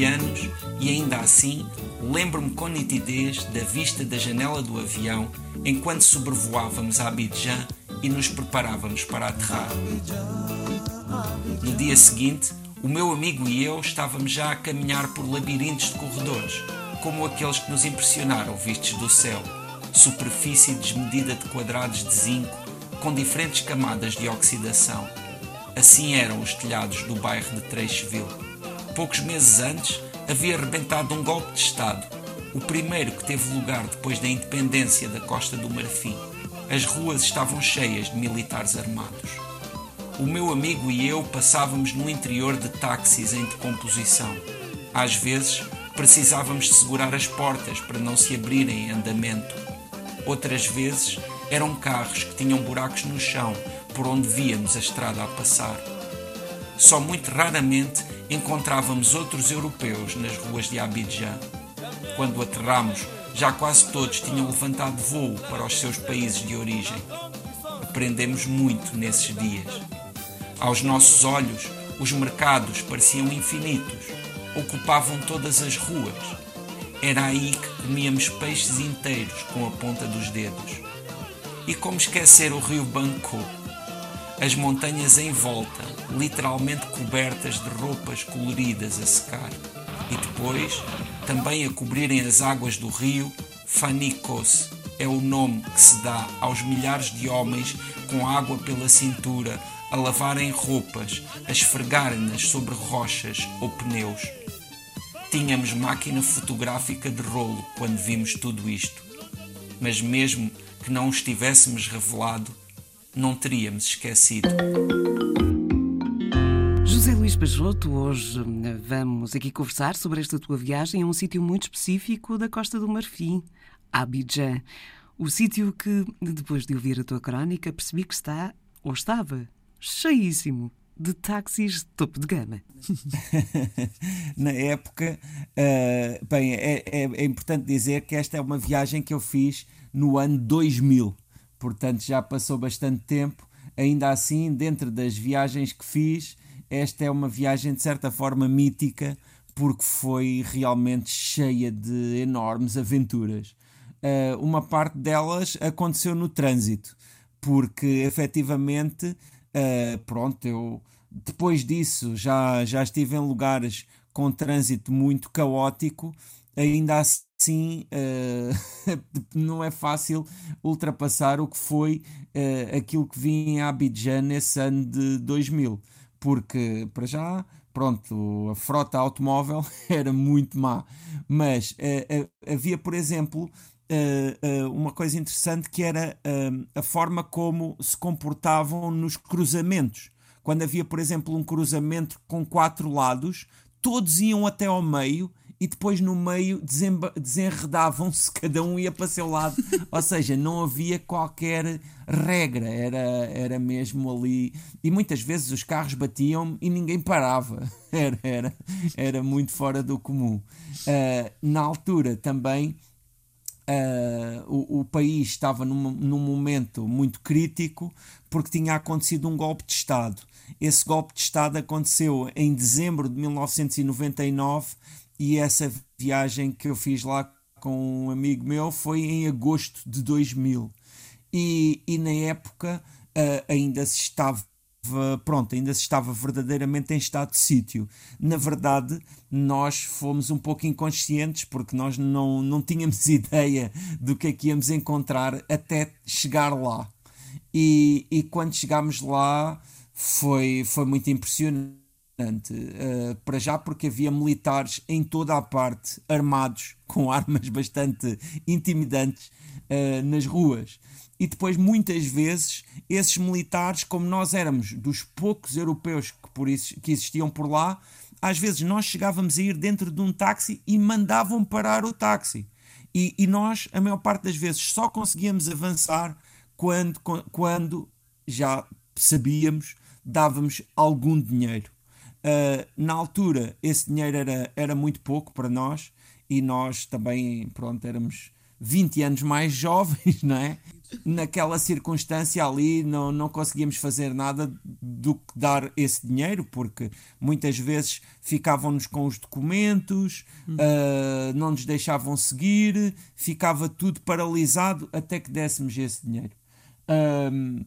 Passaram mais de 20 anos e ainda assim lembro-me com nitidez da vista da janela do avião enquanto sobrevoávamos a Abidjan e nos preparávamos para aterrar. No dia seguinte, o meu amigo e eu estávamos já a caminhar por labirintos de corredores, como aqueles que nos impressionaram vistos do céu, superfície desmedida de quadrados de zinco com diferentes camadas de oxidação. Assim eram os telhados do bairro de Treixeville. Poucos meses antes, havia arrebentado um golpe de Estado, o primeiro que teve lugar depois da independência da Costa do Marfim. As ruas estavam cheias de militares armados. O meu amigo e eu passávamos no interior de táxis em decomposição. Às vezes, precisávamos de segurar as portas para não se abrirem em andamento. Outras vezes, eram carros que tinham buracos no chão por onde víamos a estrada a passar. Só muito raramente encontrávamos outros europeus nas ruas de Abidjan. Quando aterramos, já quase todos tinham levantado voo para os seus países de origem. Aprendemos muito nesses dias. Aos nossos olhos, os mercados pareciam infinitos, ocupavam todas as ruas. Era aí que comíamos peixes inteiros com a ponta dos dedos. E como esquecer o rio Banco? As montanhas em volta, literalmente cobertas de roupas coloridas a secar. E depois, também a cobrirem as águas do rio, Fanicos é o nome que se dá aos milhares de homens com água pela cintura a lavarem roupas, a esfregarem-nas sobre rochas ou pneus. Tínhamos máquina fotográfica de rolo quando vimos tudo isto, mas mesmo que não os tivéssemos revelado, não teríamos esquecido. Pajoto, hoje vamos aqui conversar sobre esta tua viagem a um sítio muito específico da Costa do Marfim, Abidjan. O sítio que, depois de ouvir a tua crónica, percebi que está, ou estava, cheíssimo de táxis de topo de gama. Na época, uh, bem, é, é, é, importante dizer que esta é uma viagem que eu fiz no ano 2000, portanto já passou bastante tempo. Ainda assim, dentro das viagens que fiz, esta é uma viagem de certa forma mítica, porque foi realmente cheia de enormes aventuras. Uh, uma parte delas aconteceu no trânsito, porque efetivamente Uh, pronto, eu depois disso já, já estive em lugares com trânsito muito caótico, ainda assim uh, não é fácil ultrapassar o que foi aquilo que vi em Abidjan nesse ano de 2000, porque para já pronto, a frota automóvel era muito má, mas havia, por exemplo, uh, uh, uma coisa interessante que era uh, a forma como se comportavam nos cruzamentos. Quando havia, por exemplo, um cruzamento com quatro lados, todos iam até ao meio e depois no meio desenredavam-se, cada um ia para seu lado. Ou seja, não havia qualquer regra, era, era mesmo ali. E muitas vezes os carros batiam e ninguém parava, era, era, era muito fora do comum. Uh, na altura também Uh, o, o, país estava num, num, momento muito crítico porque tinha acontecido um golpe de Estado. Esse golpe de Estado aconteceu em dezembro de 1999 e essa viagem que eu fiz lá com um amigo meu foi em agosto de 2000. E, e na época uh, ainda se estava pronto, ainda se estava verdadeiramente em estado de sítio. Na verdade, nós fomos um pouco inconscientes porque nós não, não tínhamos ideia do que é que íamos encontrar até chegar lá. E, e quando chegámos lá foi, foi muito impressionante. Uh, para já porque havia militares em toda a parte armados com armas bastante intimidantes uh, nas ruas e depois muitas vezes esses militares, como nós éramos dos poucos europeus que, por isso, que existiam por lá, às vezes nós chegávamos a ir dentro de um táxi e mandavam parar o táxi. E, e nós, a maior parte das vezes, só conseguíamos avançar quando, quando já sabíamos, dávamos algum dinheiro. Uh, na altura, esse dinheiro era, era muito pouco para nós e nós também, pronto, éramos 20 anos mais jovens, não é? naquela circunstância ali não, não conseguíamos fazer nada do que dar esse dinheiro, porque muitas vezes ficavam-nos com os documentos, uh, não nos deixavam seguir, ficava tudo paralisado até que dessemos esse dinheiro. Um,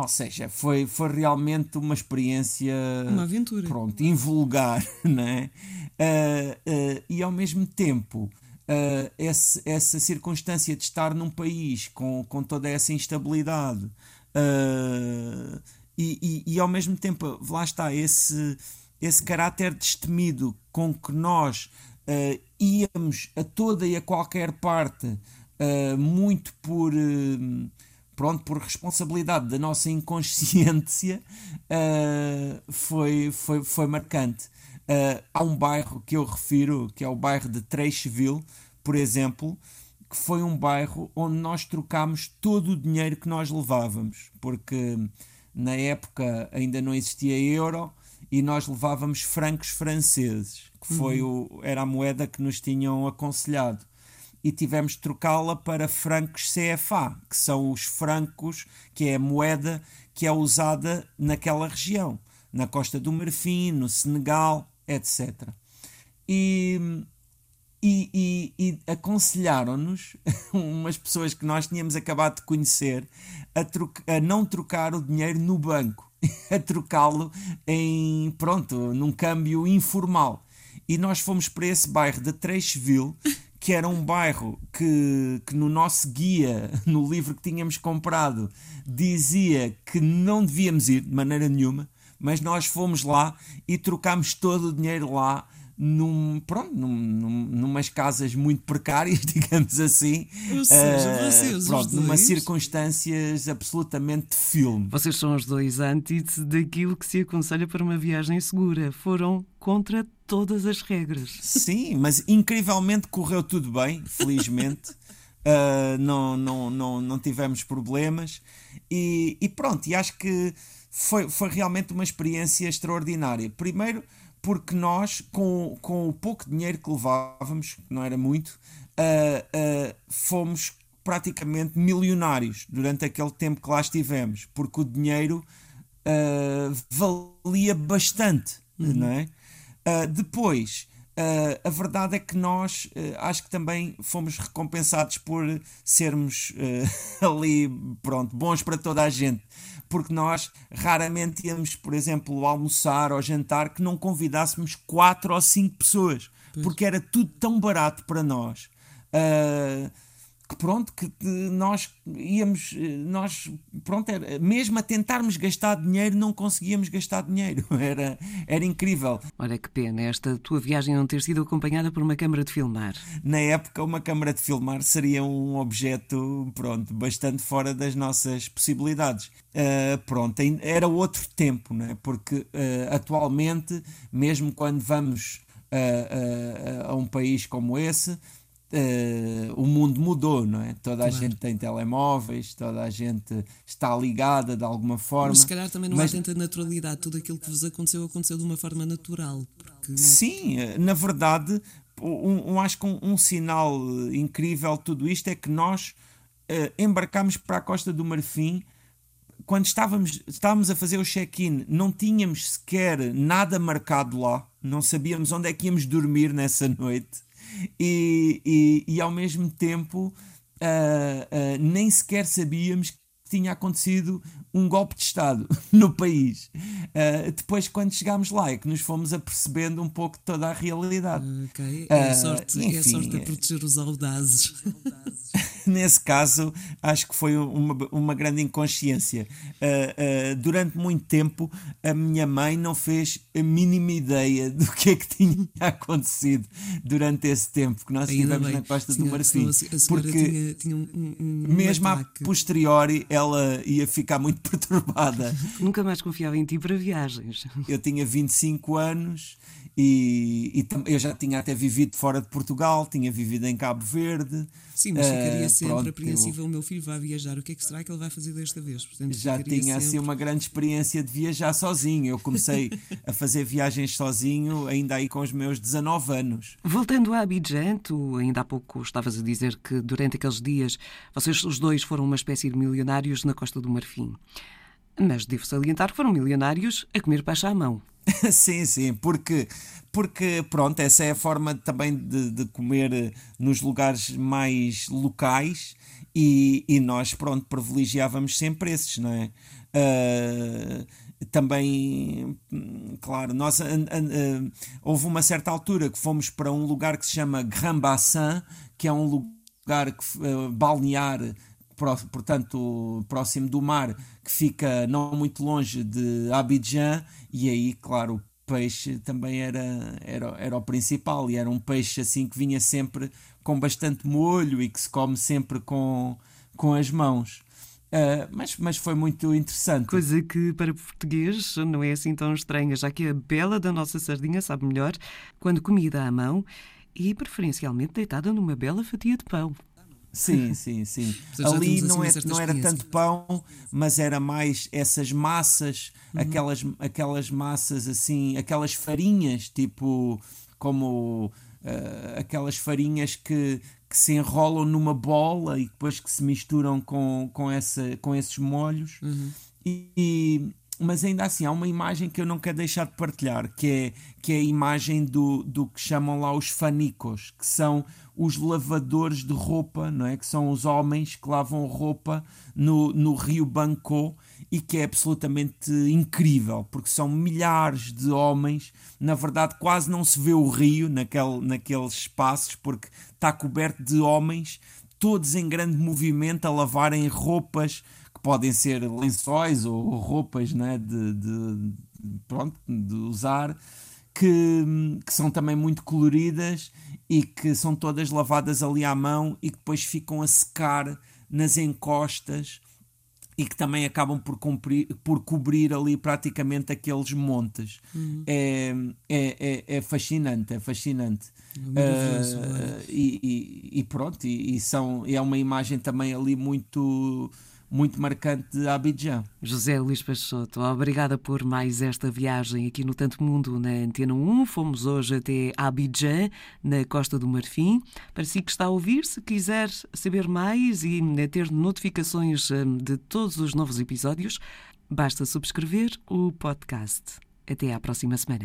ou seja, foi, foi realmente uma experiência. Uma aventura. Pronto, invulgar, né? Uh, uh, e ao mesmo tempo uh, esse, essa circunstância de estar num país com, com toda essa instabilidade uh, e, e, e, ao mesmo tempo, lá está, esse, esse caráter destemido com que nós uh, íamos a toda e a qualquer parte, muito por pronto, por responsabilidade da nossa inconsciência, uh, foi, foi, foi marcante. Uh, há um bairro que eu refiro, que é o bairro de Trecheville, por exemplo, que foi um bairro onde nós trocámos todo o dinheiro que nós levávamos, porque na época ainda não existia euro e nós levávamos francos franceses, que foi uhum. o, era a moeda que nos tinham aconselhado. E tivemos de trocá-la para francos CFA, que são os francos, que é a moeda que é usada naquela região, na Costa do Marfim, no Senegal, etc. E, e, e, e aconselharam-nos, umas pessoas que nós tínhamos acabado de conhecer, a, a não trocar o dinheiro no banco, a trocá-lo em, pronto, num câmbio informal. E nós fomos para esse bairro de Trecheville, que era um bairro que, que no nosso guia, no livro que tínhamos comprado, dizia que não devíamos ir de maneira nenhuma mas nós fomos lá e trocámos todo o dinheiro lá num, pronto, num, num, numas casas muito precárias, digamos assim. Ou seja, uh, vocês, pronto, numas circunstâncias absolutamente de filme. Vocês são os dois antes daquilo que se aconselha para uma viagem segura. Foram contra todas as regras. Sim, mas incrivelmente correu tudo bem, felizmente. uh, não, não, não, não tivemos problemas e, e pronto, e acho que foi, foi realmente uma experiência extraordinária. Primeiro, porque nós, com, com o pouco dinheiro que levávamos, que não era muito, uh, uh, fomos praticamente milionários durante aquele tempo que lá estivemos, porque o dinheiro uh, valia bastante, uhum. não é? depois, Uh, a verdade é que nós uh, acho que também fomos recompensados por sermos uh, ali, pronto, bons para toda a gente. Porque nós raramente íamos, por exemplo, almoçar ou jantar que não convidássemos quatro ou cinco pessoas. Pois. Porque era tudo tão barato para nós. Uh, que pronto, que nós íamos, nós, pronto, era, mesmo a tentarmos gastar dinheiro, não conseguíamos gastar dinheiro. Era, era incrível. Olha que pena esta tua viagem não ter sido acompanhada por uma câmara de filmar. Na época, uma câmara de filmar seria um objeto, pronto, bastante fora das nossas possibilidades. Uh, pronto, era outro tempo, não é? Porque uh, atualmente, mesmo quando vamos uh, a um país como esse, Uh, o mundo mudou, não é? Toda a gente tem telemóveis, toda a gente está ligada de alguma forma. Mas se calhar também não mas... há tanta naturalidade, tudo aquilo que vos aconteceu aconteceu de uma forma natural. Porque... Sim, eh, na verdade, um, um, acho que um, um, sinal incrível de tudo isto é que nós uh, embarcámos para a Costa do Marfim quando estávamos, estávamos a fazer o check-in, não tínhamos sequer nada marcado lá, não sabíamos onde é que íamos dormir nessa noite e, e, e ao mesmo tempo uh, uh, nem sequer sabíamos que tinha acontecido um golpe de Estado no país. Uh, depois, quando chegámos lá, é que nos fomos apercebendo um pouco de toda a realidade. Ok, é, sorte, enfim, é sorte a proteger os audazes. nesse caso, acho que foi uma, uma grande inconsciência. Uh, durante muito tempo, a minha mãe não fez a mínima ideia do que é que tinha acontecido durante esse tempo que nós estivemos na Costa tinha, do Marfim. porque tinha, tinha um, um, um mesmo ataque. a posteriori, ela ia ficar muito perturbada. Nunca mais confiava em ti para viagens. Eu tinha 25 anos E, e, eu já tinha até vivido fora de Portugal, tinha vivido em Cabo Verde. Sim, mas ficaria uh, sempre pronto, apreensível. O meu filho vai viajar, o que é que será que ele vai fazer desta vez? Portanto, já tinha sempre... assim uma grande experiência de viajar sozinho. Eu comecei a fazer viagens sozinho, ainda aí com os meus 19 anos. Voltando a Abidjan, tu ainda há pouco estavas a dizer que durante aqueles dias vocês os dois foram uma espécie de milionários na Costa do Marfim. Mas devo salientar que foram milionários a comer peixe à mão. sim, sim, porque, porque pronto, essa é a forma também de, de comer nos lugares mais locais e, e nós, pronto, privilegiávamos sempre esses, não é? Uh, também, claro, nós, uh, uh, houve uma certa altura que fomos para um lugar que se chama Grand Bassin, que é um lugar que, balnear portanto, próximo do mar, que fica não muito longe de Abidjan, e aí, claro, o peixe também era, era, era o principal, e era um peixe assim que vinha sempre com bastante molho e que se come sempre com, com as mãos. Uh, mas, mas foi muito interessante. Coisa que para português não é assim tão estranha, já que a bela da nossa sardinha sabe melhor quando comida à mão e preferencialmente deitada numa bela fatia de pão. Sim, sim, sim. Ali não, é, não era tanto pão, mas era mais essas massas, uhum. aquelas, aquelas massas assim, aquelas farinhas, tipo como uh, aquelas farinhas que, que se enrolam numa bola e depois que se misturam com, com, essa, com esses molhos. Uhum. E, e, mas ainda assim há uma imagem que eu não quero deixar de partilhar, que é, que é a imagem do, do que chamam lá os fanicos, que são os lavadores de roupa, não é? Que são os homens que lavam roupa no, no rio Banco e que é absolutamente incrível, porque são milhares de homens. Na verdade, quase não se vê o rio naquele, naqueles espaços, porque está coberto de homens, todos em grande movimento, a lavarem roupas que podem ser lençóis ou roupas né, de, de, pronto, de usar. Que, que, são também muito coloridas e que são todas lavadas ali à mão e que depois ficam a secar nas encostas e que também acabam por, cumprir, por cobrir ali praticamente aqueles montes. Uhum. É, é, é, é, fascinante, é fascinante. Uh, e, e, e, pronto, e, e, são, é uma imagem também ali muito muito marcante de Abidjan. José Luís Peixoto, obrigada por mais esta viagem aqui no Tanto Mundo na Antena 1. Fomos hoje até Abidjan, na Costa do Marfim. Para si que está a ouvir, se quiser saber mais e ter notificações hum, de todos os novos episódios, basta subscrever o podcast. Até à próxima semana.